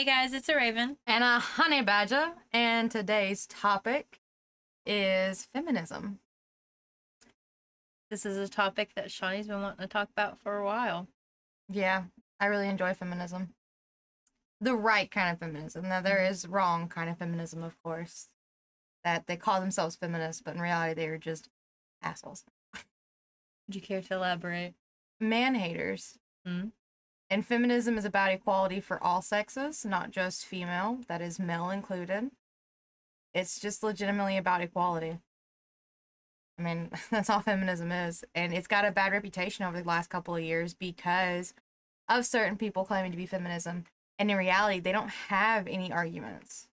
Hey guys, it's a Raven. and a honey badger. And today's topic is feminism. This is a topic that Shawnee's been wanting to talk about for a while. Yeah, I really enjoy feminism. The right kind of feminism. Now, there is wrong kind of feminism, of course, that they call themselves feminists, but in reality, they are just assholes. Would you care to elaborate? Man haters. Hmm. And feminism is about equality for all sexes, not just female, that is male included. It's just legitimately about equality. I mean, that's all feminism is. And it's got a bad reputation over the last couple of years because of certain people claiming to be feminism. And in reality, they don't have any arguments.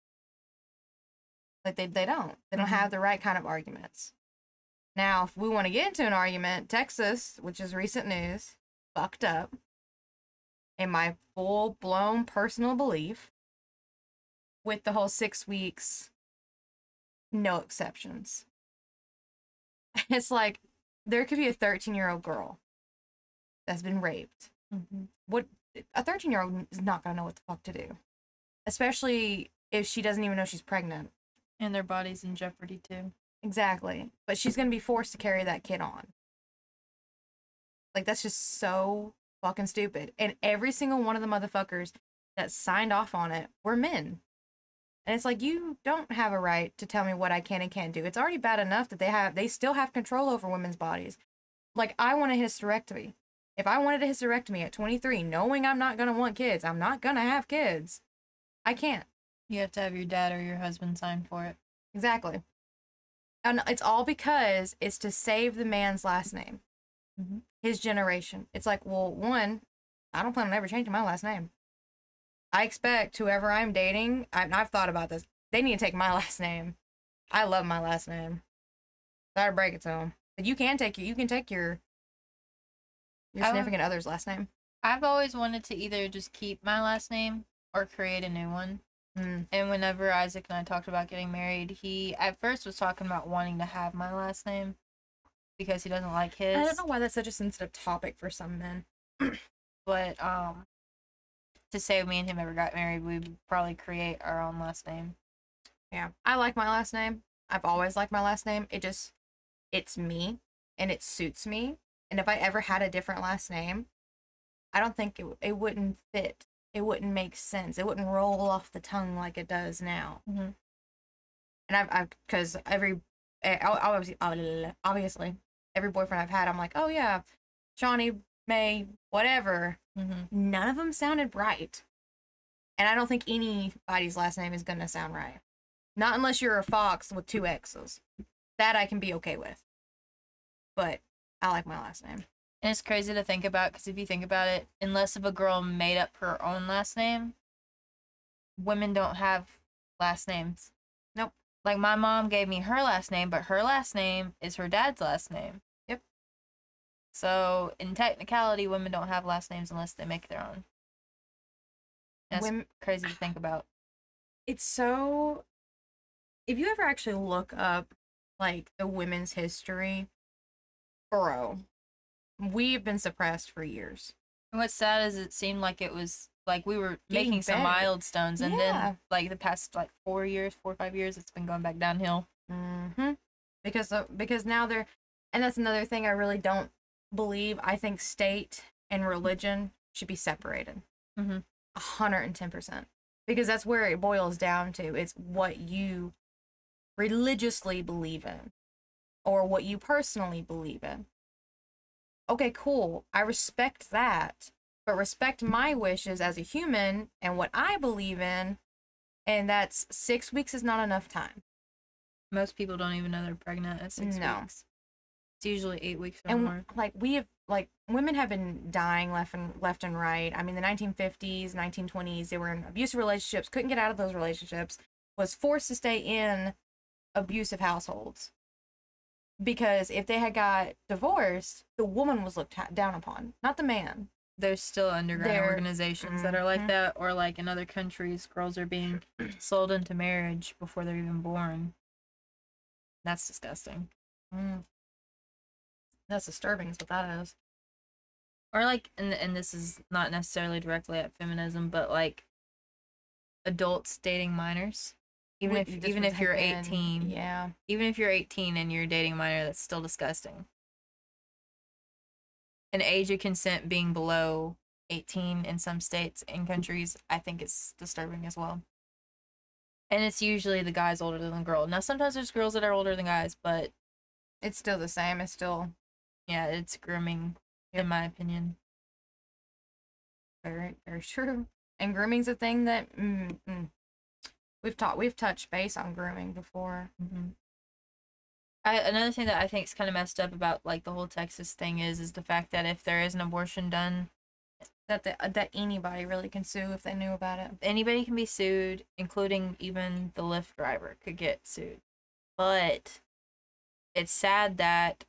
Like they, they don't. They don't Mhm. have the right kind of arguments. Now, if we want to get into an argument, Texas, which is recent news, fucked up. In my full blown personal belief, with the whole six weeks, no exceptions. It's like there could be a 13 year old girl that's been raped. Mm-hmm. What a 13 year old is not gonna know what the fuck to do, especially if she doesn't even know she's pregnant. And their body's in jeopardy too. Exactly. But she's gonna be forced to carry that kid on. Like that's just so fucking stupid. And every single one of the motherfuckers that signed off on it were men. And it's like you don't have a right to tell me what I can and can't do. It's already bad enough that they have they still have control over women's bodies. Like I want a hysterectomy. If I wanted a hysterectomy at 23, knowing I'm not gonna want kids, I'm not gonna have kids. I can't. You have to have your dad or your husband sign for it. Exactly. And it's all because it's to save the man's last name, Mhm. His generation. It's like, well, one, I don't plan on ever changing my last name. I expect whoever I'm dating, I, I've thought about this, they need to take my last name. I love my last name. To break it to them. But you can take your, you can take your, your significant other's last name. I've always wanted to either just keep my last name or create a new one. Mm. And whenever Isaac and I talked about getting married, he at first was talking about wanting to have my last name because he doesn't like his. I don't know why that's such a sensitive topic for some men. But um, to say me and him ever got married, we'd probably create our own last name. Yeah. I like my last name. I've always liked my last name. It just it's me and it suits me. And if I ever had a different last name, I don't think it it wouldn't fit. It wouldn't make sense. It wouldn't roll off the tongue like it does now. Mhm. And I've I've because every eh, obviously obviously every boyfriend I've had, I'm like, oh yeah, Shawnee May whatever. Mm-hmm. None of them sounded right. And I don't think anybody's last name is going to sound right. Not unless you're a fox with two X's. That I can be okay with. But I like my last name. And it's crazy to think about because if you think about it, unless if a girl made up her own last name, women don't have last names. Nope. Like my mom gave me her last name, but her last name is her dad's last name. So in technicality, women don't have last names unless they make their own. That's Women, crazy to think about. it's so. If you ever actually look up, like, the women's history, bro, we've been suppressed for years. And what's sad is it seemed like it was like we were Getting making some milestones, and Yeah. then like the past like four years, four or five years, it's been going back downhill. Mm-hmm. Because uh, because now they're, and that's another thing I really don't believe. I think state and religion should be separated. Mhm. A hundred and ten percent. Because that's where it boils down to. It's what you religiously believe in, or what you personally believe in. Okay, cool. I respect that, but respect my wishes as a human and what I believe in. And that's six weeks is not enough time. Most people don't even know they're pregnant at six No. weeks. It's usually eight weeks or and more. like we have like women have been dying left and left and right i mean the 1950s 1920s they were in abusive relationships couldn't get out of those relationships was forced to stay in abusive households because if they had got divorced the woman was looked ha- down upon not the man There's still underground There- organizations that are like Mhm. that, or like in other countries, girls are being sold into marriage before they're even born. That's disgusting. Mm. That's disturbing is what that is Or like, and and this is not necessarily directly at feminism, but like adults dating minors. Even if even if you're 18, Yeah. even if you're 18 and you're dating a minor, that's still disgusting. An age of consent being below 18 in some states and countries, I think is disturbing as well. And it's usually the guys older than the girl. Now sometimes there's girls that are older than guys, but It's still the same. It's still yeah, it's grooming in my opinion. very, very true. And grooming's a thing that mm, mm, we've taught. We've touched base on grooming before. hmm I, another thing that I think is kind of messed up about like the whole Texas thing is is the fact that if there is an abortion done, That the, that anybody really can sue if they knew about it. anybody can be sued, including even the Lyft driver could get sued. But it's sad that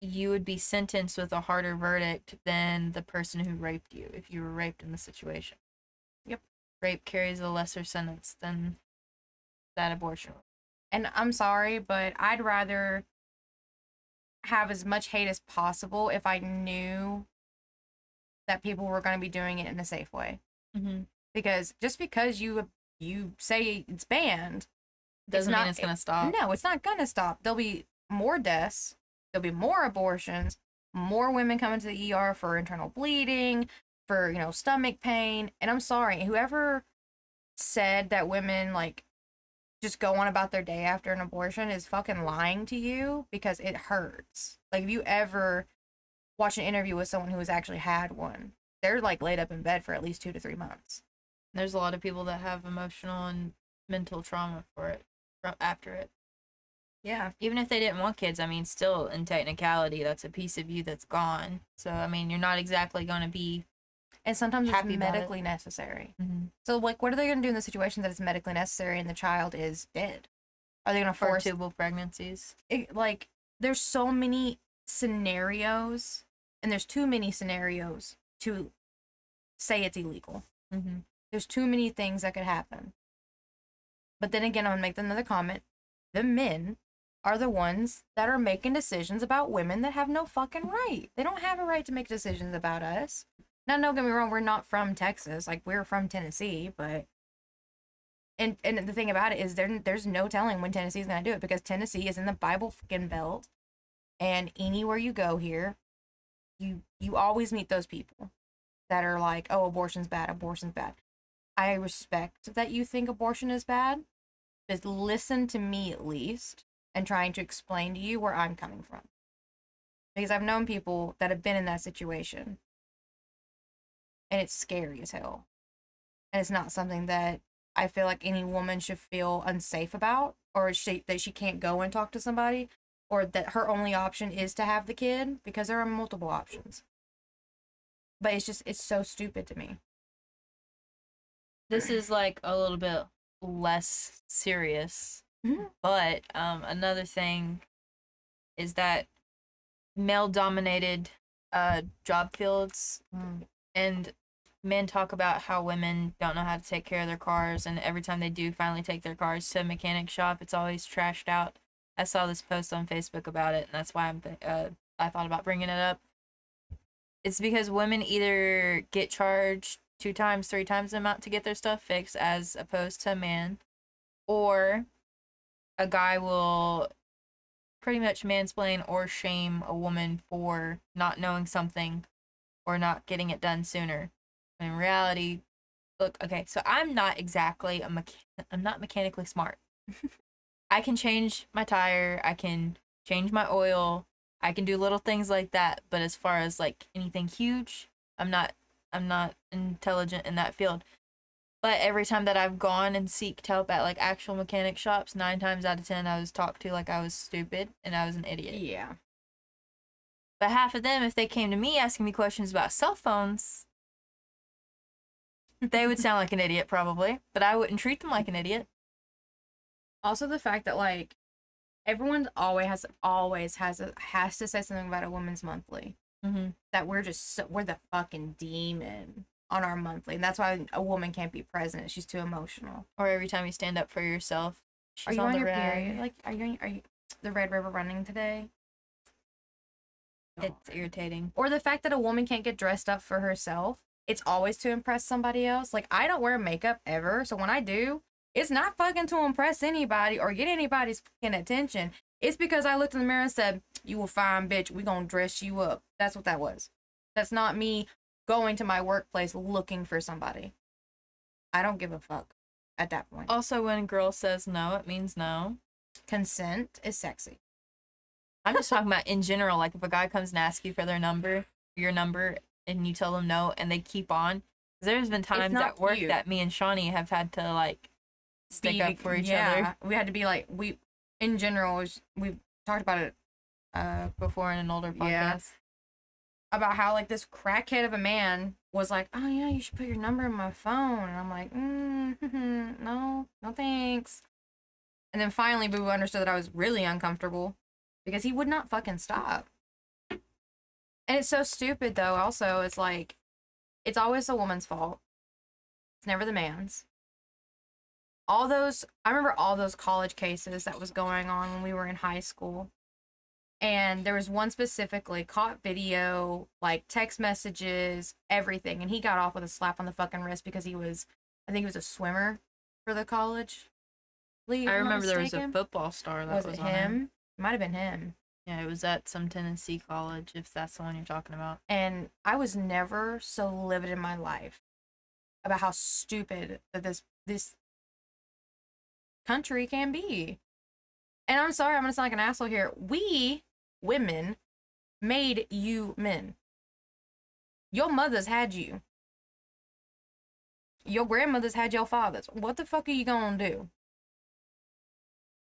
you would be sentenced with a harder verdict than the person who raped you if you were raped in the situation. Yep. Rape carries a lesser sentence than that abortion. And I'm sorry, but I'd rather have as much hate as possible if I knew that people were going to be doing it in a safe way. Mm-hmm. Because just because you you say it's banned, Doesn't not- mean it's gonna stop. no, it's not going to stop. There'll be more deaths. There'll be more abortions. More women coming to the ER for internal bleeding, for you know stomach pain. And I'm sorry, whoever said that women like just go on about their day after an abortion is fucking lying to you because it hurts. Like if you ever watch an interview with someone who has actually had one, they're like laid up in bed for at least two to three months. There's a lot of people that have emotional and mental trauma for it from after it. Yeah. Even if they didn't want kids, I mean, still in technicality, that's a piece of you that's gone. So I mean, you're not exactly going to be. And sometimes it's Happy it. medically necessary. Mm-hmm. So like what are they gonna do in the situation that it's medically necessary and the child is dead? Are they gonna For force tubal pregnancies. it, like there's so many scenarios and there's too many scenarios to say it's illegal. Mm-hmm. There's too many things that could happen. But then again, I'm gonna make another comment. The men are the ones that are making decisions about women that have no fucking right. They don't have a right to make decisions about us. Now, don't get me wrong, we're not from Texas. Like we're from Tennessee, but and and the thing about it is there there's no telling when Tennessee's gonna do it because Tennessee is in the Bible fucking belt, and anywhere you go here, you you always meet those people that are like, oh, abortion's bad, abortion's bad. I respect that you think abortion is bad, but listen to me at least and trying to explain to you where I'm coming from. Because I've known people that have been in that situation. And it's scary as hell. And it's not something that I feel like any woman should feel unsafe about or she, that she can't go and talk to somebody or that her only option is to have the kid because there are multiple options. But it's just, it's so stupid to me. This is like a little bit less serious. Mhm. But um, another thing is that male dominated uh, job fields and men talk about how women don't know how to take care of their cars and every time they do finally take their cars to a mechanic shop it's always trashed out. I saw this post on facebook about it and that's why i'm th- uh, i thought about bringing it up. It's because women either get charged two times three times the amount to get their stuff fixed as opposed to a man or a guy will pretty much mansplain or shame a woman for not knowing something or not getting it done sooner. In reality, look, okay, so I'm not exactly a mechan- I'm not mechanically smart. I can change my tire, I can change my oil, I can do little things like that, but as far as like anything huge, I'm not I'm not intelligent in that field. But every time that I've gone and seeked help at like actual mechanic shops, nine times out of ten I was talked to like I was stupid and I was an idiot. Yeah. But half of them, if they came to me asking me questions about cell phones, they would sound like an idiot probably, but I wouldn't treat them like an idiot. Also, the fact that like everyone always has always has a, has to say something about a woman's monthly. Mm-hmm. That we're just so, we're the fucking demon on our monthly, and that's why a woman can't be president. She's too emotional. Or every time you stand up for yourself, she's are you on, on your period? Like, are you on, are you the Red River running today? It's irritating. or the fact that a woman can't get dressed up for herself it's always to impress somebody else. Like I don't wear makeup ever, so when I do, it's not fucking to impress anybody or get anybody's fucking attention. It's because I looked in the mirror and said, "You a fine bitch. We gonna dress you up." That's what that was. That's not me going to my workplace looking for somebody. I don't give a fuck at that point. Also, when a girl says no, it means no. Consent is sexy. I'm just talking about in general. Like if a guy comes and asks you for their number, your number, and you tell them no, and they keep on. There's been times at work cute. that me and Shawnee have had to like stick Be- up for each yeah, We had to be like we in general was- we talked about it uh before in an older podcast. Yeah. About how like this crackhead of a man was like, "Oh yeah, you should put your number in my phone," and I'm like, mm, "No, no thanks." And then finally, Boo Boo understood that I was really uncomfortable because he would not fucking stop. And it's so stupid though. Also, it's like, it's always the woman's fault. It's never the man's. All those, I remember all those college cases that was going on when we were in high school and there was one specifically caught video like text messages everything and he got off with a slap on the fucking wrist because he was i think he was a swimmer for the college. League, I remember there was a football star that was, was, it on there. him? Might have been him. Yeah, it was at some Tennessee college, if that's the one you're talking about. and i was never so livid in my life about how stupid that this this country can be. And i'm sorry i'm gonna sound like an asshole here. We women made you men. Your mothers had you. Your grandmothers had your fathers. What the fuck are you gonna do?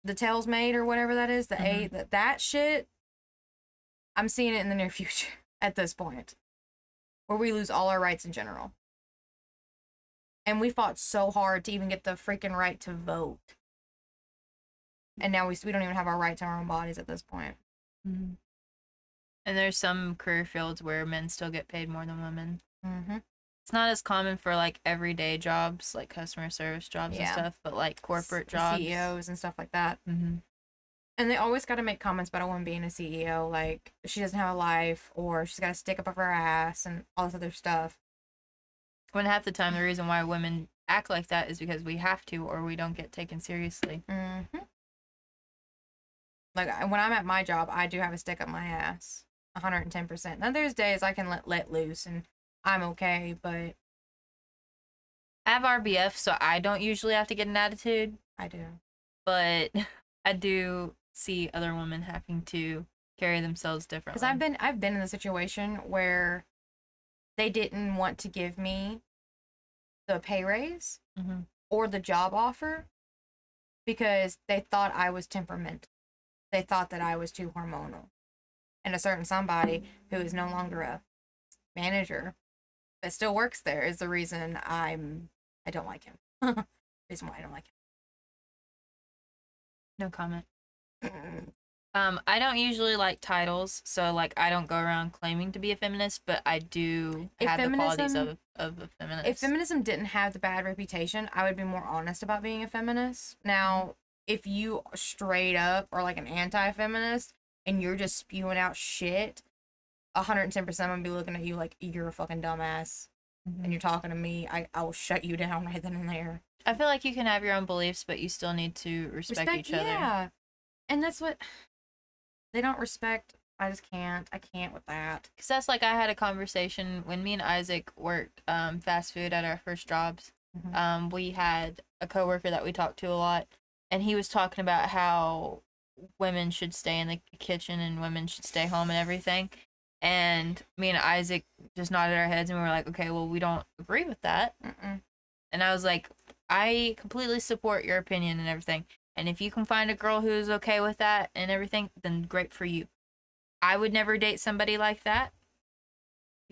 The tails made or whatever that is the mm-hmm. a that, that shit? I'm seeing it in the near future at this point where we lose all our rights in general. And we fought so hard to even get the freaking right to vote. And now we, we don't even have our right to our own bodies at this point Mm-hmm. And there's some career fields where men still get paid more than women. mm-hmm. It's not as common for like everyday jobs, like customer service jobs and stuff, but like corporate jobs. ceos and stuff like that Mm-hmm. and they always got to make comments about a woman being a ceo like she doesn't have a life or she's got to stick up of her ass and all this other stuff When half the time the reason why women act like that is because we have to or we don't get taken seriously. Mm-hmm. Like when I'm at my job, I do have a stick up my ass, 110. percent Now there's days I can let let loose and I'm okay, but I have RBF, so I don't usually have to get an attitude, I do. but I do see other women having to carry themselves differently. Because I've been I've been in the situation where they didn't want to give me the pay raise Mhm. or the job offer because they thought I was temperamental. They thought that I was too hormonal. And a certain somebody who is no longer a manager but still works there is the reason I'm I don't like him. reason why I don't like him. no comment. Um, I don't usually like titles, so like I don't go around claiming to be a feminist, but I do If have the qualities of of a feminist. if feminism didn't have the bad reputation, I would be more honest about being a feminist. Now, if you straight up are like an anti-feminist and you're just spewing out shit, 110% I'm gonna be looking at you like you're a fucking dumbass Mhm. and you're talking to me, I, I will shut you down right then and there. I feel like you can have your own beliefs, but you still need to respect, each other. Yeah. And that's what they don't respect. I just can't. I can't with that. Cause that's like I had a conversation when me and Isaac worked um fast food at our first jobs. Mhm. Um, we had a coworker that we talked to a lot, and he was talking about how women should stay in the kitchen and women should stay home and everything. And me and Isaac just nodded our heads and we were like, okay, well, we don't agree with that. Mm-mm. And I was like, I completely support your opinion and everything. And if you can find a girl who's okay with that and everything, then great for you. I would never date somebody like that.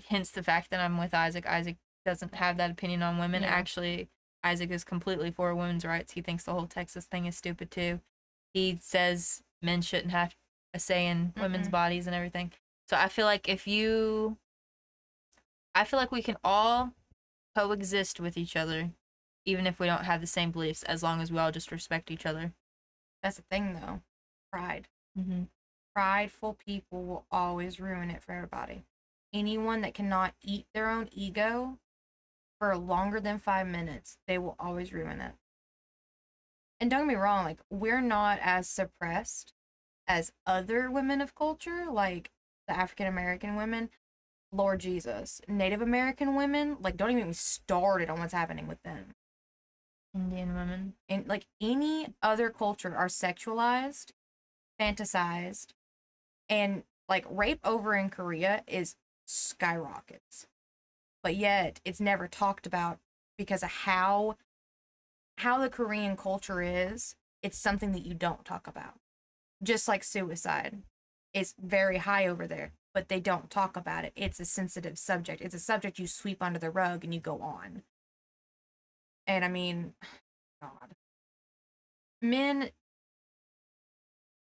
Hence the fact that I'm with Isaac. Isaac doesn't have that opinion on women. Yeah. Actually, Isaac is completely for women's rights. He thinks the whole Texas thing is stupid too. He says men shouldn't have a say in women's Mm-mm. bodies and everything. So I feel like if you I feel like we can all coexist with each other even if we don't have the same beliefs as long as we all just respect each other. That's the thing, though. Pride. Mm-hmm. prideful people will always ruin it for everybody. Anyone that cannot eat their own ego for longer than five minutes, they will always ruin it. And don't get me wrong, like we're not as suppressed as other women of culture, like the African American women. Lord Jesus, Native American women, like don't even started on what's happening with them. Indian women. And like any other culture are sexualized, fantasized, and like rape over in Korea is skyrockets. But yet it's never talked about because of how how the Korean culture is. It's something that you don't talk about. Just like suicide. It's very high over there, but they don't talk about it. It's a sensitive subject. It's a subject you sweep under the rug and you go on. And I mean, God. Men,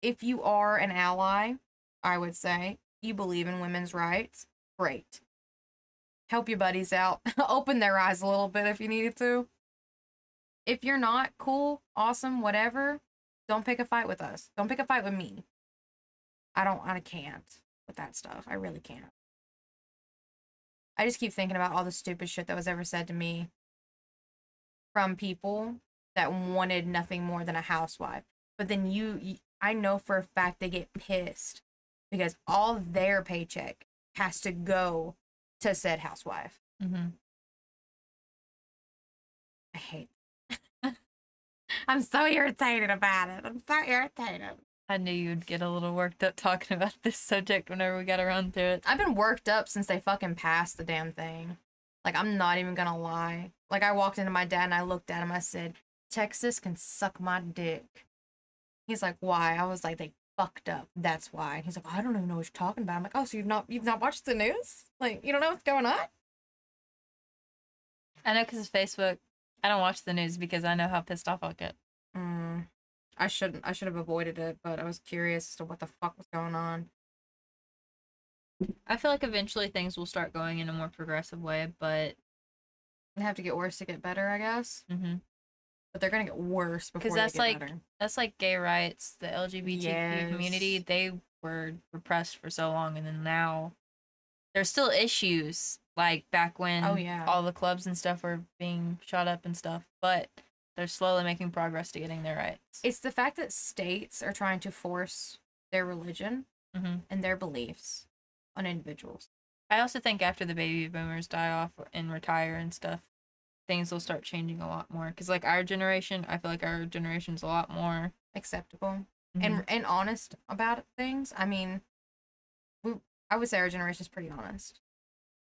if you are an ally, I would say, you believe in women's rights, great. Help your buddies out. Open their eyes a little bit if you needed to. If you're not cool, awesome, whatever, don't pick a fight with us. Don't pick a fight with me. I don't, I can't with that stuff. I really can't. I just keep thinking about all the stupid shit that was ever said to me from people that wanted nothing more than a housewife. But then you, you I know for a fact they get pissed because all their paycheck has to go to said housewife. Mm-hmm. I hate. I'm so irritated about it. I'm so irritated. I knew you'd get a little worked up talking about this subject whenever we got around to it. I've been worked up since they fucking passed the damn thing. Like I'm not even gonna lie. Like I walked into my dad and I looked at him. I said, "Texas can suck my dick." He's like, "Why?" I was like, "They fucked up. That's why." And he's like, "I don't even know what you're talking about." I'm like, "Oh, so you've not you've not watched the news? Like you don't know what's going on?" I know because of Facebook. I don't watch the news because I know how pissed off I'll get. Mm, I shouldn't. I should have avoided it, but I was curious as to what the fuck was going on. I feel like eventually things will start going in a more progressive way, but They have to get worse to get better, I guess. mm-hmm. But they're gonna get worse because that's they get like- better. that's like gay rights, the LGBT community. They were repressed for so long, and then now there's still issues like back when Oh, yeah. all the clubs and stuff were being shot up and stuff, but they're slowly making progress to getting their rights. It's the fact that states are trying to force their religion hmm and their beliefs on individuals. I also think after the baby boomers die off and retire and stuff, things will start changing a lot more. Cause like our generation, I feel like our generation's a lot more Acceptable mhm, and and honest about things. I mean, we I would say our generation is pretty honest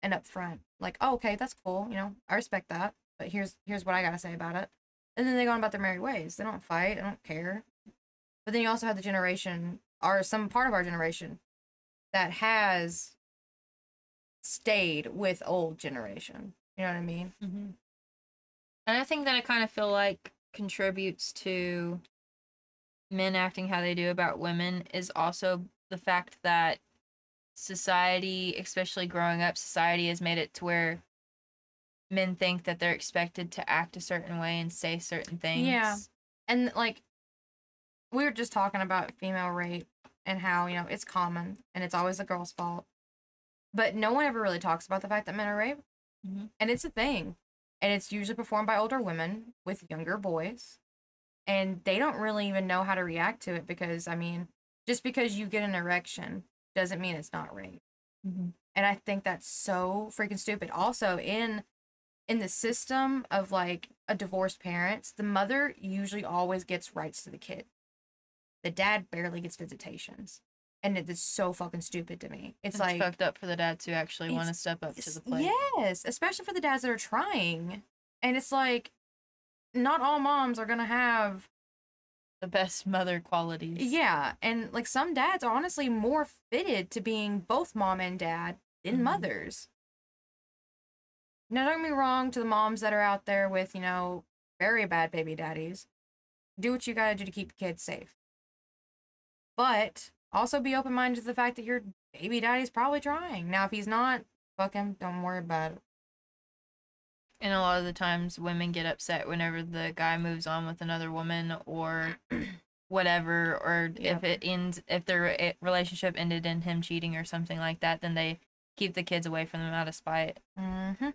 and upfront. Like, oh, okay, that's cool. You know, I respect that. But here's here's what I gotta say about it. And then they go on about their merry ways. They don't fight. They don't care. But then you also have the generation, or some part of our generation, that has stayed with old generation. You know what I mean? mhm. And thing that I kind of feel like contributes to men acting how they do about women is also the fact that society, especially growing up, society has made it to where men think that they're expected to act a certain way and say certain things. Yeah. and like we were just talking about female rape and how you know it's common and it's always the girl's fault but no one ever really talks about the fact that men are raped Mhm. and it's a thing and it's usually performed by older women with younger boys and they don't really even know how to react to it because i mean just because you get an erection doesn't mean it's not rape Mhm. and i think that's so freaking stupid. Also in in the system of like a divorced parents the mother usually always gets rights to the kid. The dad barely gets visitations and it is so fucking stupid to me it's, It's like fucked up for the dads who actually want to step up to the plate. yes especially for the dads that are trying and it's like not all moms are gonna have The best mother qualities. yeah and like some dads are honestly more fitted to being both mom and dad than Mhm. mothers now don't get me wrong to the moms that are out there with you know very bad baby daddies do what you gotta do to keep your kids safe but also be open-minded to the fact that your baby daddy's probably trying now if he's not fuck him don't worry about it And a lot of the times women get upset whenever the guy moves on with another woman or whatever or if it ends if their relationship ended in him cheating or something like that then they keep the kids away from them out of spite. hmm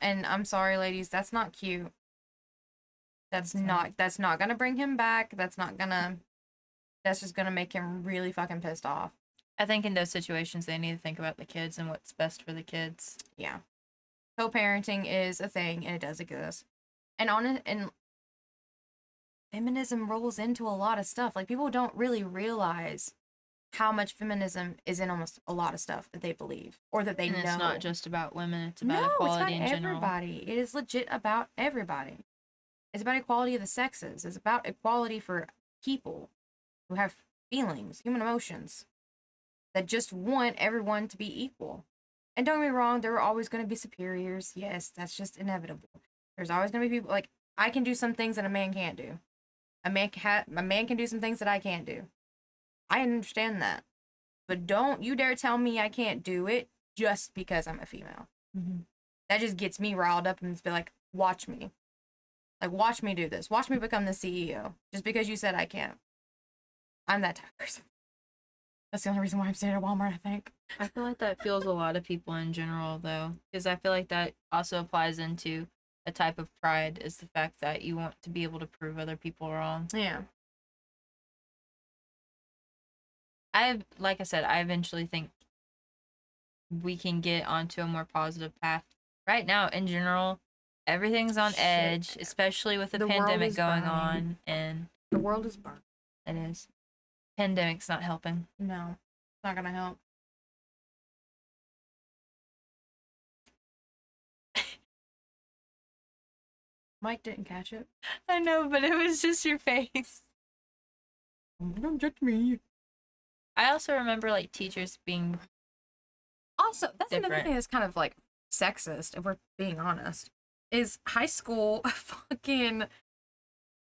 And I'm sorry, ladies, that's not cute. That's That's not that's not gonna bring him back. That's not gonna that's just gonna make him really fucking pissed off. I think in those situations they need to think about the kids and what's best for the kids. Yeah. Co-parenting is a thing and it does exist. And on it and feminism rolls into a lot of stuff. Like people don't really realize how much feminism is in almost a lot of stuff that they believe or that they and know. it's not just about women; it's about no, it's equality about in general. everybody. It is legit about everybody. It's about equality of the sexes. It's about equality for people who have feelings, human emotions, that just want everyone to be equal. And don't get me wrong, there are always going to be superiors. Yes, that's just inevitable. There's always going to be people like I can do some things that a man can't do. A man can a man can do some things that I can't do. I understand that. But don't you dare tell me I can't do it just because I'm a female Mhm. that just gets me riled up and be like, watch me. Like, watch me do this. Watch me become the CEO just because you said I can't. I'm that type of person. That's the only reason why I'm staying at Walmart, I think. I feel like that fuels a lot of people in general, though, because I feel like that also applies into a type of pride is the fact that you want to be able to prove other people wrong. Yeah. I like I said, I eventually think we can get onto a more positive path. Right now, in general, everything's on Shit. edge, especially with the, The pandemic going burning. on, and The world is burnt. it is. Pandemic's not helping. No, it's not to help. Mike didn't catch it. I know, but it was just your face. Don't judge me. I also remember like teachers being Also, that's another thing that's kind of like sexist, if we're being honest. Is high school fucking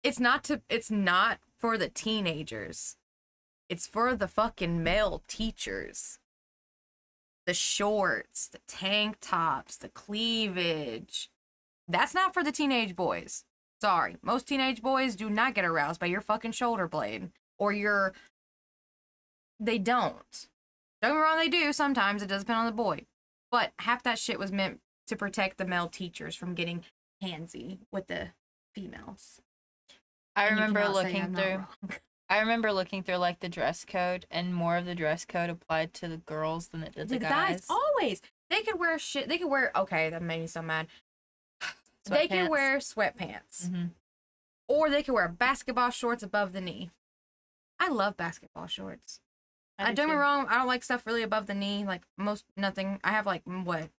it's not to it's not for the teenagers. It's for the fucking male teachers. The shorts, the tank tops, the cleavage. That's not for the teenage boys. Sorry. Most teenage boys do not get aroused by your fucking shoulder blade or your they don't. Don't get me wrong, they do sometimes. It does depend on the boy. But half that shit was meant to protect the male teachers from getting handsy with the females. I And remember looking through. I remember looking through like the dress code and more of the dress code applied to the girls than it did the the guys. guys always they could wear shit. They could wear okay. That made me so mad. They could wear sweatpants, Mhm. or they could wear basketball shorts above the knee. I love basketball shorts. I, do don't get me wrong. I don't like stuff really above the knee. Like most nothing. I have like what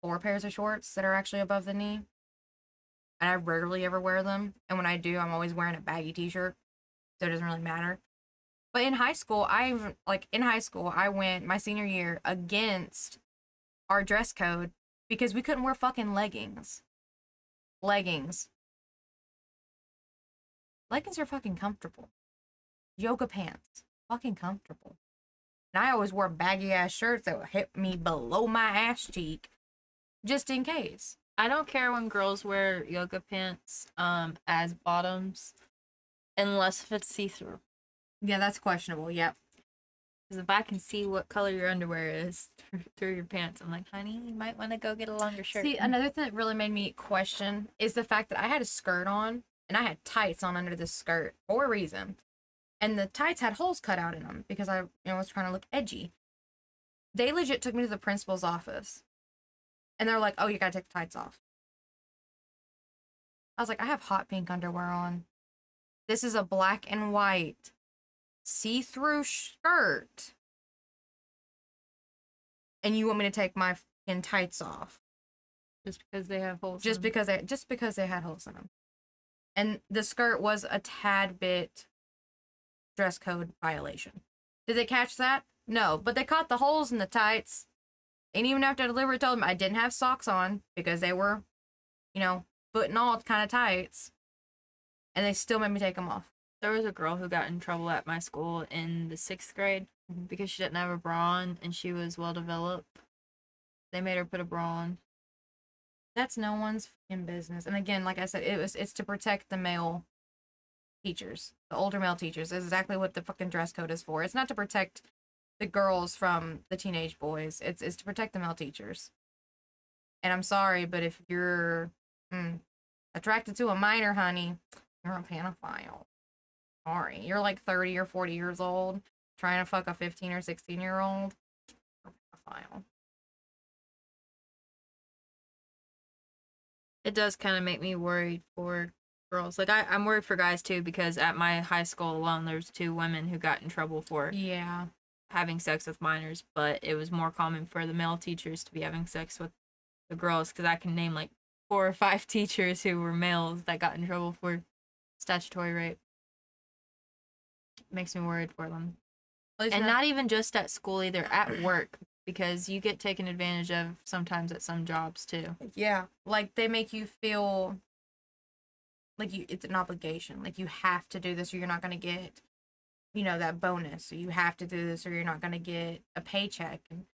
four pairs of shorts that are actually above the knee, and I rarely ever wear them. And when I do, I'm always wearing a baggy t-shirt, so it doesn't really matter. But in high school, I like in high school, I went my senior year against our dress code because we couldn't wear fucking leggings. Leggings. Leggings are fucking comfortable. Yoga pants, fucking comfortable. And I always wore baggy ass shirts that would hit me below my ass cheek, just in case. I don't care when girls wear yoga pants um as bottoms unless if it's see-through. Yeah, that's questionable. Yep. Because if I can see what color your underwear is through, through your pants, I'm like, honey, you might want to go get a longer shirt. See, mm. another thing that really made me question is the fact that I had a skirt on and I had tights on under the skirt for a reason. And the tights had holes cut out in them because I, you know, was trying to look edgy. They legit took me to the principal's office. And they're like, "Oh, you got to take the tights off." I was like, "I have hot pink underwear on. This is a black and white see-through skirt." And you want me to take my fucking tights off? just because they have holes. just because they just because they had holes in them. And the skirt was a tad bit dress code violation. Did they catch that? No, but they caught the holes in the tights. And even after I delivery told them I didn't have socks on because they were, you know, foot and all kind of tights. And they still made me take them off. There was a girl who got in trouble at my school in the sixth grade Mhm. because she didn't have a bra on and she was well developed. They made her put a bra on. That's no one's fucking business. And again, like I said, it was it's to protect the male teachers, the older male teachers. Is exactly what the fucking dress code is for. It's not to protect the girls from the teenage boys. It's it's to protect the male teachers. And I'm sorry, but if you're mm, attracted to a minor, honey, you're a pedophile. Sorry. You're like 30 or 40 years old trying to fuck a 15 or 16 year old. You're a pedophile. It does kind of make me worried for girls. Like I, I'm worried for guys too because at my high school alone, there's two women who got in trouble for Yeah. having sex with minors, but it was more common for the male teachers to be having sex with the girls because I can name like four or five teachers who were males that got in trouble for statutory rape. Makes me worried for them. Least And not- not even just at school either, at work because you get taken advantage of sometimes at some jobs too. Yeah, like they make you feel like you it's an obligation. Like you have to do this or you're not going to get you know that bonus. Or you have to do this or you're not going to get a paycheck. And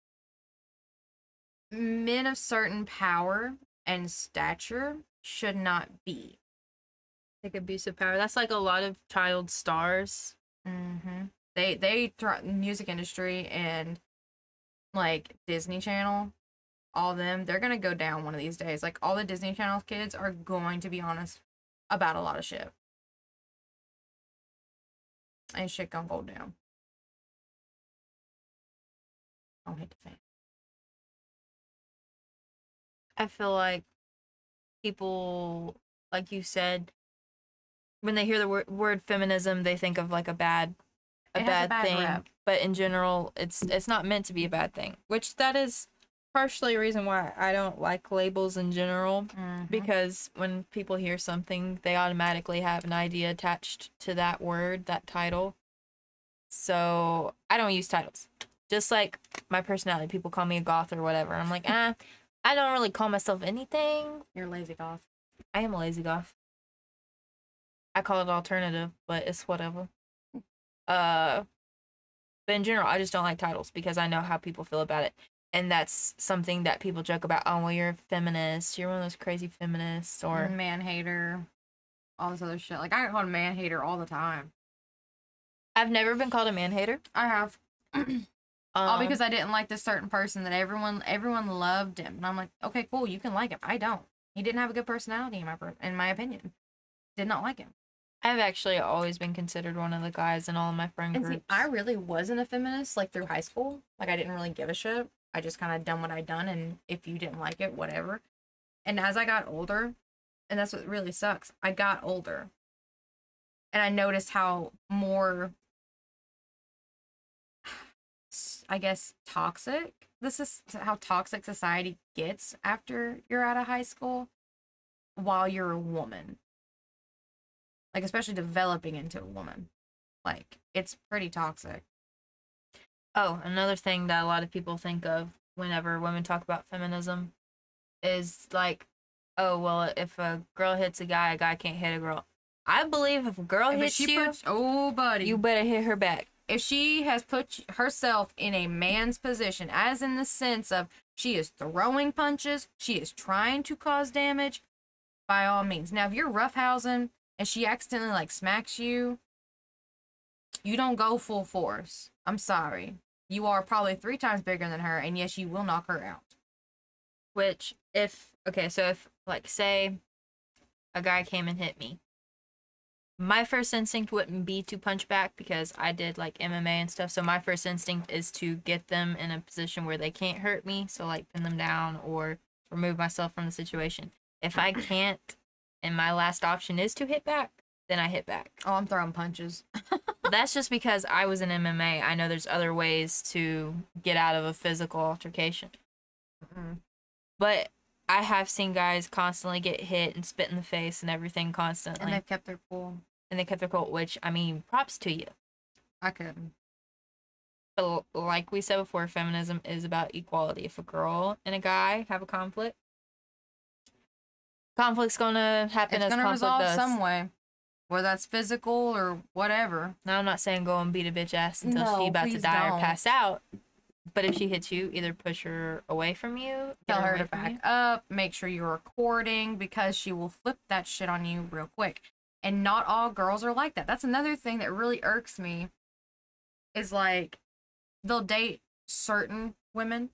men of certain power and stature should not be. Take abusive power. That's like a lot of child stars. Mhm. They they throw music industry and like Disney Channel all them, they're gonna go down one of these days. Like all the Disney Channel kids are going to be honest about a lot of shit. And shit gonna go down. Don't hit the fan. I feel like people, like you said, when they hear the word, word feminism, they think of like a bad, a has a bad, bad thing. rep. But in general, it's it's not meant to be a bad thing. Which that is partially a reason why I don't like labels in general. Mm-hmm. Because when people hear something, they automatically have an idea attached to that word, that title. So I don't use titles. Just like my personality, people call me a goth or whatever. I'm like, ah, I don't really call myself anything. You're lazy goth. I am a lazy goth. I call it alternative, but it's whatever. Uh, but in general, I just don't like titles because I know how people feel about it, and that's something that people joke about. Oh, well, you're a feminist. You're one of those crazy feminists, or man hater, all this other shit. Like I get called a man hater all the time. I've never been called a man hater. I have. all Um, because I didn't like this certain person that everyone everyone loved him, and I'm like, okay, cool, you can like him. I don't. He didn't have a good personality in my in my opinion. Did not like him. I've actually always been considered one of the guys in all of my friend And groups. see, I really wasn't a feminist like through high school. Like I didn't really give a shit. I just kind of done what I'd done, and if you didn't like it, whatever. And as I got older, and that's what really sucks. I got older, and I noticed how more, I guess, toxic this is how toxic society gets after you're out of high school, while you're a woman. Like especially developing into a woman. Like it's pretty toxic. Oh, another thing that a lot of people think of whenever women talk about feminism is like, oh, well, if a girl hits a guy, a guy can't hit a girl. I believe if a girl But hits you, puts, oh, buddy. you better hit her back. if she has put herself in a man's position, as in the sense of she is throwing punches, she is trying to cause damage, by all means. Now, if you're roughhousing and she accidentally like smacks you, you don't go full force. I'm sorry. You are probably three times bigger than her, and yes, you will knock her out. Which, if, okay, so if, like, say a guy came and hit me, my first instinct wouldn't be to punch back because I did like MMA and stuff. So my first instinct is to get them in a position where they can't hurt me. So like pin them down or remove myself from the situation. If I can't, and my last option is to hit back, then I hit back. Oh, I'm throwing punches. That's just because I was in MMA. I know there's other ways to get out of a physical altercation. Mhm. But I have seen guys constantly get hit and spit in the face and everything constantly. And And, they've kept their cool. And they kept their cool, which, I mean, props to you. I couldn't. But like we said before, feminism is about equality. If a girl and a guy have a conflict, conflict's gonna happen It's as gonna resolve does. some way, whether that's physical or whatever. Now I'm not saying go and beat a bitch ass until No, she about to die or don't. pass out. But if she hits you, either push her away from you, get Tell her away to back you. up. Make sure you're recording because she will flip that shit on you real quick. And not all girls are like that. That's another thing that really irks me. Is like they'll date certain women,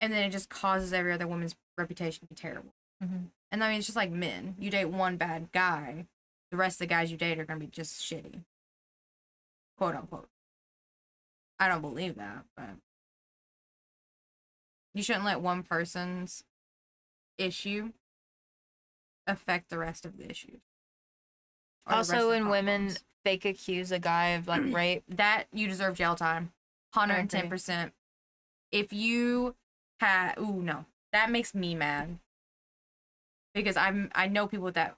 and then it just causes every other woman's reputation to be terrible. Mhm. And I mean, it's just like men. You date one bad guy, the rest of the guys you date are gonna be just shitty, quote unquote. I don't believe that, but you shouldn't let one person's issue affect the rest of the issues. or the rest of Also, when women fake accuse a guy of like rape, that you deserve jail time, hundred and ten percent. If you had, ooh no, that makes me mad because I'm I know people that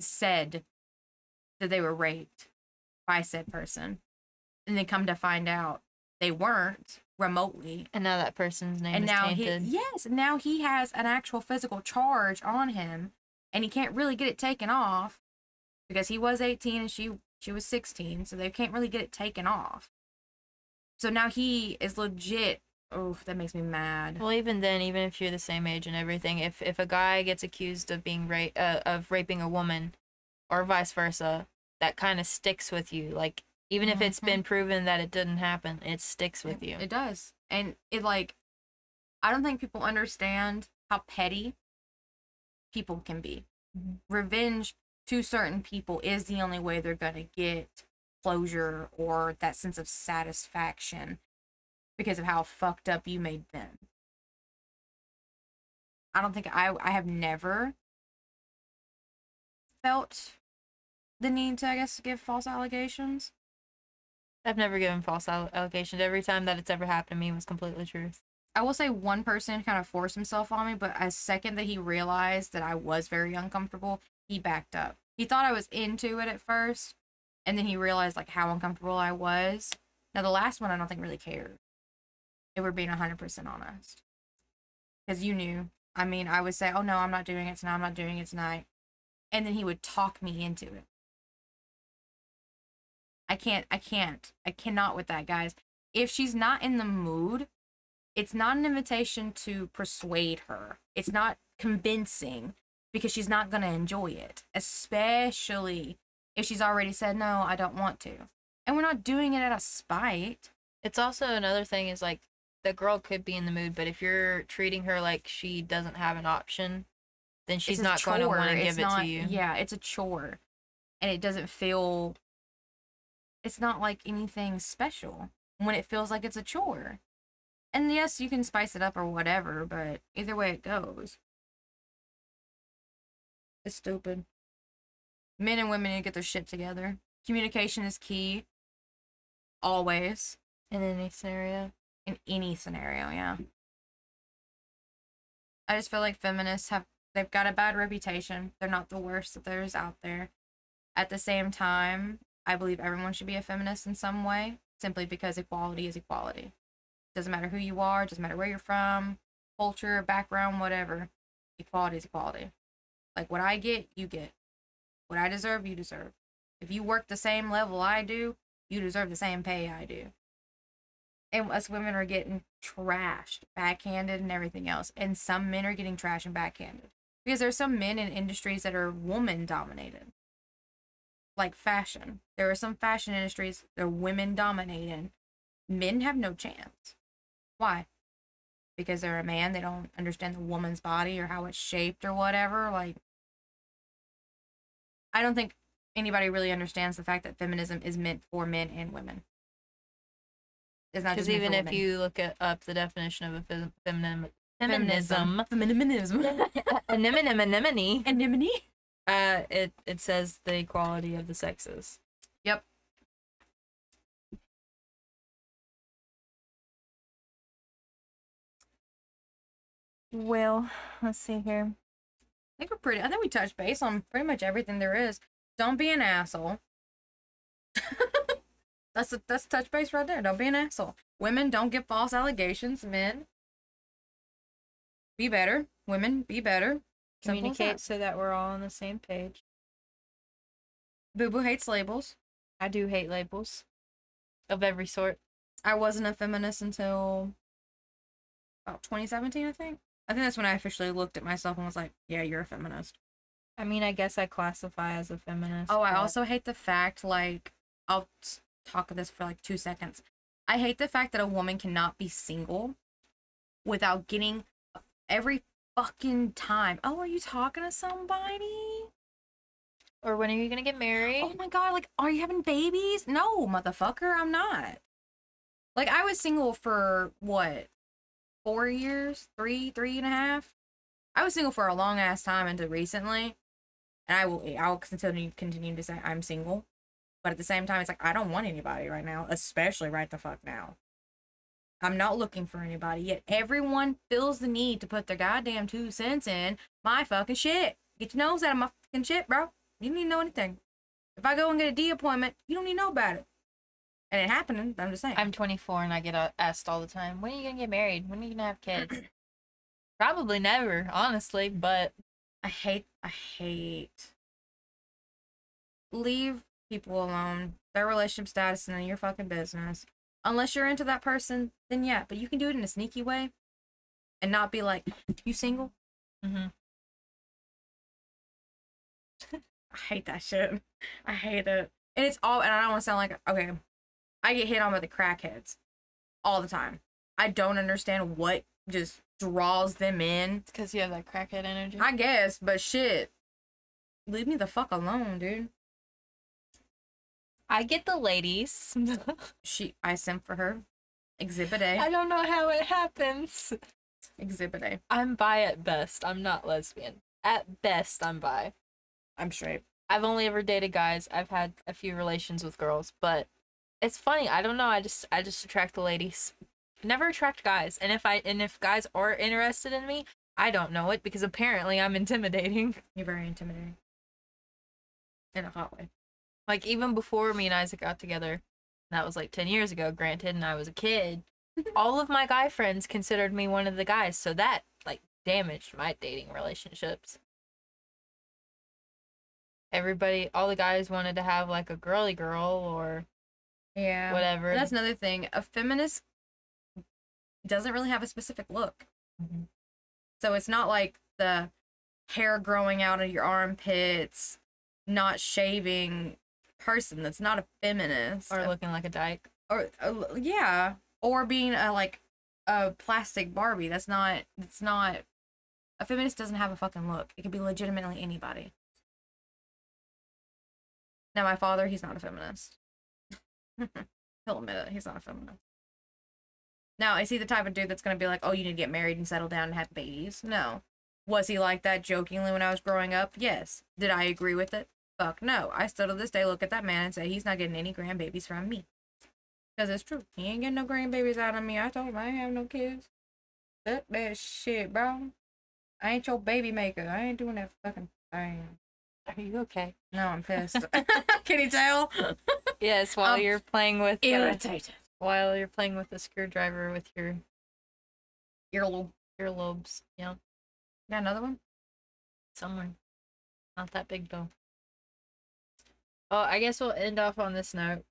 said that they were raped by said person, and then come to find out they weren't remotely, and now that person's name and is now tainted. he yes, now he has an actual physical charge on him, and he can't really get it taken off because he was 18 and she she was 16, so they can't really get it taken off. So now he is legit. Oh, that makes me mad. Well, even then, even if you're the same age and everything, if if a guy gets accused of being rape uh, of raping a woman, or vice versa, that kind of sticks with you. Like even if it's Mhm. been proven that it didn't happen, it sticks with it, you. It does, and it like, I don't think people understand how petty people can be. Mhm. Revenge to certain people is the only way they're gonna get closure or that sense of satisfaction because of how fucked up you made them. I don't think I I have never felt the need to I guess give false allegations. I've never given false allegations. Every time that it's ever happened to me was completely true. I will say one person kind of forced himself on me, but as second that he realized that I was very uncomfortable, he backed up. He thought I was into it at first, and then he realized like how uncomfortable I was. Now the last one I don't think really cared. If we're being hundred percent honest, because you knew. I mean, I would say, "Oh no, I'm not doing it tonight. I'm not doing it tonight," and then he would talk me into it. I can't. I can't. I cannot with that, guys. If she's not in the mood, it's not an invitation to persuade her. It's not convincing because she's not going to enjoy it, especially if she's already said, no, I don't want to. And we're not doing it out of spite. It's also another thing is like the girl could be in the mood, but if you're treating her like she doesn't have an option, then she's It's not going to want to give It's it not- to you. Yeah, it's a chore. And it doesn't feel, it's not like anything special when it feels like it's a chore. And yes, you can spice it up or whatever, but either way it goes. It's stupid. Men and women need to get their shit together. Communication is key. Always. In any scenario. In any scenario, yeah. I just feel like feminists have they've got a bad reputation. They're not the worst that there is out there. At the same time, I believe everyone should be a feminist in some way, simply because equality is equality. Doesn't matter who you are, doesn't matter where you're from, culture, background, whatever. Equality is equality. Like what I get, you get. What I deserve, you deserve. If you work the same level I do, you deserve the same pay I do. And us women are getting trashed, backhanded, and everything else. And some men are getting trashed and backhanded. Because there's some men in industries that are woman dominated. Like fashion. There are some fashion industries that are women dominated. Men have no chance. Why? Because they're a man, they don't understand the woman's body or how it's shaped or whatever. Like, I don't think anybody really understands the fact that feminism is meant for men and women. It's not Because just even if women. you look at, up the definition of a fem- feminim- feminism, feminism, anemone, anemone, anemone. uh, it it says the equality of the sexes. Yep. Well, let's see here. I think we're pretty. I think we touched base on pretty much everything there is. Don't be an asshole. That's a that's touch base right there. Don't be an asshole. Women don't get false allegations. Men, be better. Women, be better. Simple Communicate that. so that we're all on the same page. Boo Boo hates labels. I do hate labels of every sort. I wasn't a feminist until about 2017, I think. I think that's when I officially looked at myself and was like, "Yeah, you're a feminist." I mean, I guess I classify as a feminist. Oh, I but- also hate the fact, like, I'll talk of this for like two seconds. I hate the fact that a woman cannot be single without getting every fucking time. Oh, are you talking to somebody? Or when are you gonna get married? Oh my god, like, are you having babies? No, motherfucker, I'm not. Like, I was single for what, four years, three, three and a half. I was single for a long ass time until recently, and I will, I will continue continue to say I'm single, but at the same time, it's like I don't want anybody right now, especially right the fuck now. I'm not looking for anybody yet. Everyone feels the need to put their goddamn two cents in my fucking shit. Get your nose out of my fucking shit, bro. You don't need to know anything. If I go and get a D appointment, you don't need to know about it. And it happening, I'm just saying. I'm 24 and I get uh, asked all the time, when are you gonna get married? When are you gonna have kids? Probably never, honestly, but I hate I hate leave people alone. Their relationship status and none of your fucking business. Unless you're into that person, then yeah, but you can do it in a sneaky way and not be like, you single? hmm I hate that shit. I hate it. And it's all, and I don't want to sound like, okay, I get hit on by the crackheads all the time. I don't understand what just draws them in. it's because you have that crackhead energy. I guess, but shit. Leave me the fuck alone, dude. I get the ladies. She, I sent for her. Exhibit A. I don't know how it happens. Exhibit A. I'm bi at best. I'm not lesbian. At best, I'm bi. I'm straight. I've only ever dated guys. I've had a few relations with girls, but it's funny. I don't know. I just I just attract the ladies. Never attract guys. And if I and if guys are interested in me, I don't know it because apparently I'm intimidating. You're very intimidating. In a hot way. Like even before me and Isaac got together, that was like 10 years ago, granted, and I was a kid. all of my guy friends considered me one of the guys, so that like damaged my dating relationships. Everybody, all the guys wanted to have like a girly girl or Yeah. whatever. And that's another thing. A feminist doesn't really have a specific look. Mhm. So it's not like the hair growing out of your armpits, not shaving person that's not a feminist. or looking like a dyke. or uh, yeah, or being a like a plastic Barbie. That's not. That's not. A feminist doesn't have a fucking look. It could be legitimately anybody. Now, my father, he's not a feminist. He'll admit it. He's not a feminist. Now, is he the type of dude that's gonna be like, "Oh, you need to get married and settle down and have babies"? No. Was he like that jokingly when I was growing up? Yes. Did I agree with it? Fuck no. I still to this day look at that man and say he's not getting any grandbabies from me. Because it's true. He ain't getting no grandbabies out of me. I told him I ain't have no kids. That that shit, bro. I ain't your baby maker. I ain't doing that fucking thing. Are you okay? No, I'm pissed. Can you tell? Yes, while you're playing with the, Irritated. while you're playing with the screwdriver with your Earlobe. earlobes. Yeah, Got another one? somewhere. Not that big though. Oh, I guess we'll end off on this note.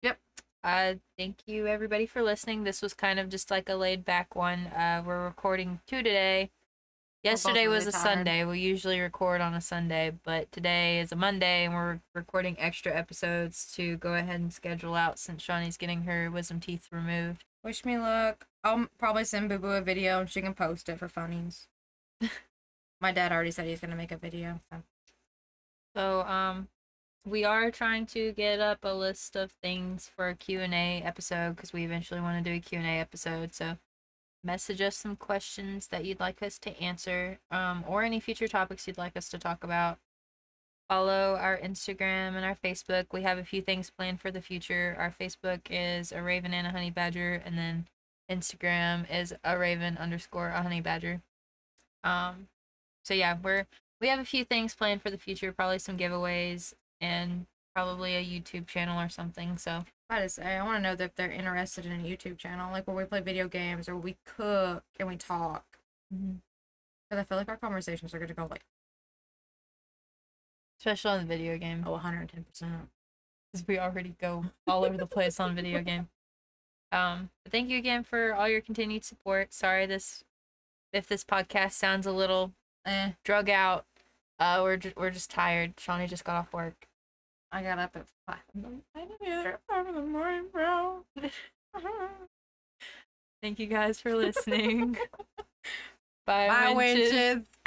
Yep. Uh, thank you everybody for listening. This was kind of just like a laid back one. Uh, we're recording two today. Yesterday was a tired. Sunday. We usually record on a Sunday, but today is a Monday, and we're recording extra episodes to go ahead and schedule out since Shawnee's getting her wisdom teeth removed. Wish me luck. I'll probably send Boo Boo a video and she can post it for funnies. My dad already said he's gonna make a video. So. So, um, we are trying to get up a list of things for a Q&A episode because we eventually want to do a Q&A episode. So, message us some questions that you'd like us to answer, um, or any future topics you'd like us to talk about. Follow our Instagram and our Facebook. We have a few things planned for the future. Our Facebook is a Raven and a Honey Badger, and then Instagram is a Raven underscore a Honey Badger. Um, so yeah, we're we have a few things planned for the future, probably some giveaways and probably a YouTube channel or something. So I just say I want to know that if they're interested in a YouTube channel, like where we play video games or we cook and we talk. Because I feel like our conversations are gonna go like especially on the video game, oh 110 percent. because we already go all over the place on video game. Um, but thank you again for all your continued support. Sorry this if this podcast sounds a little Eh, drug out. Uh, we're just we're just tired. Shawnee just got off work. I got up at five. I didn't get there at five in the morning, bro. Thank you guys for listening. Bye, Bye, wenches. wenches.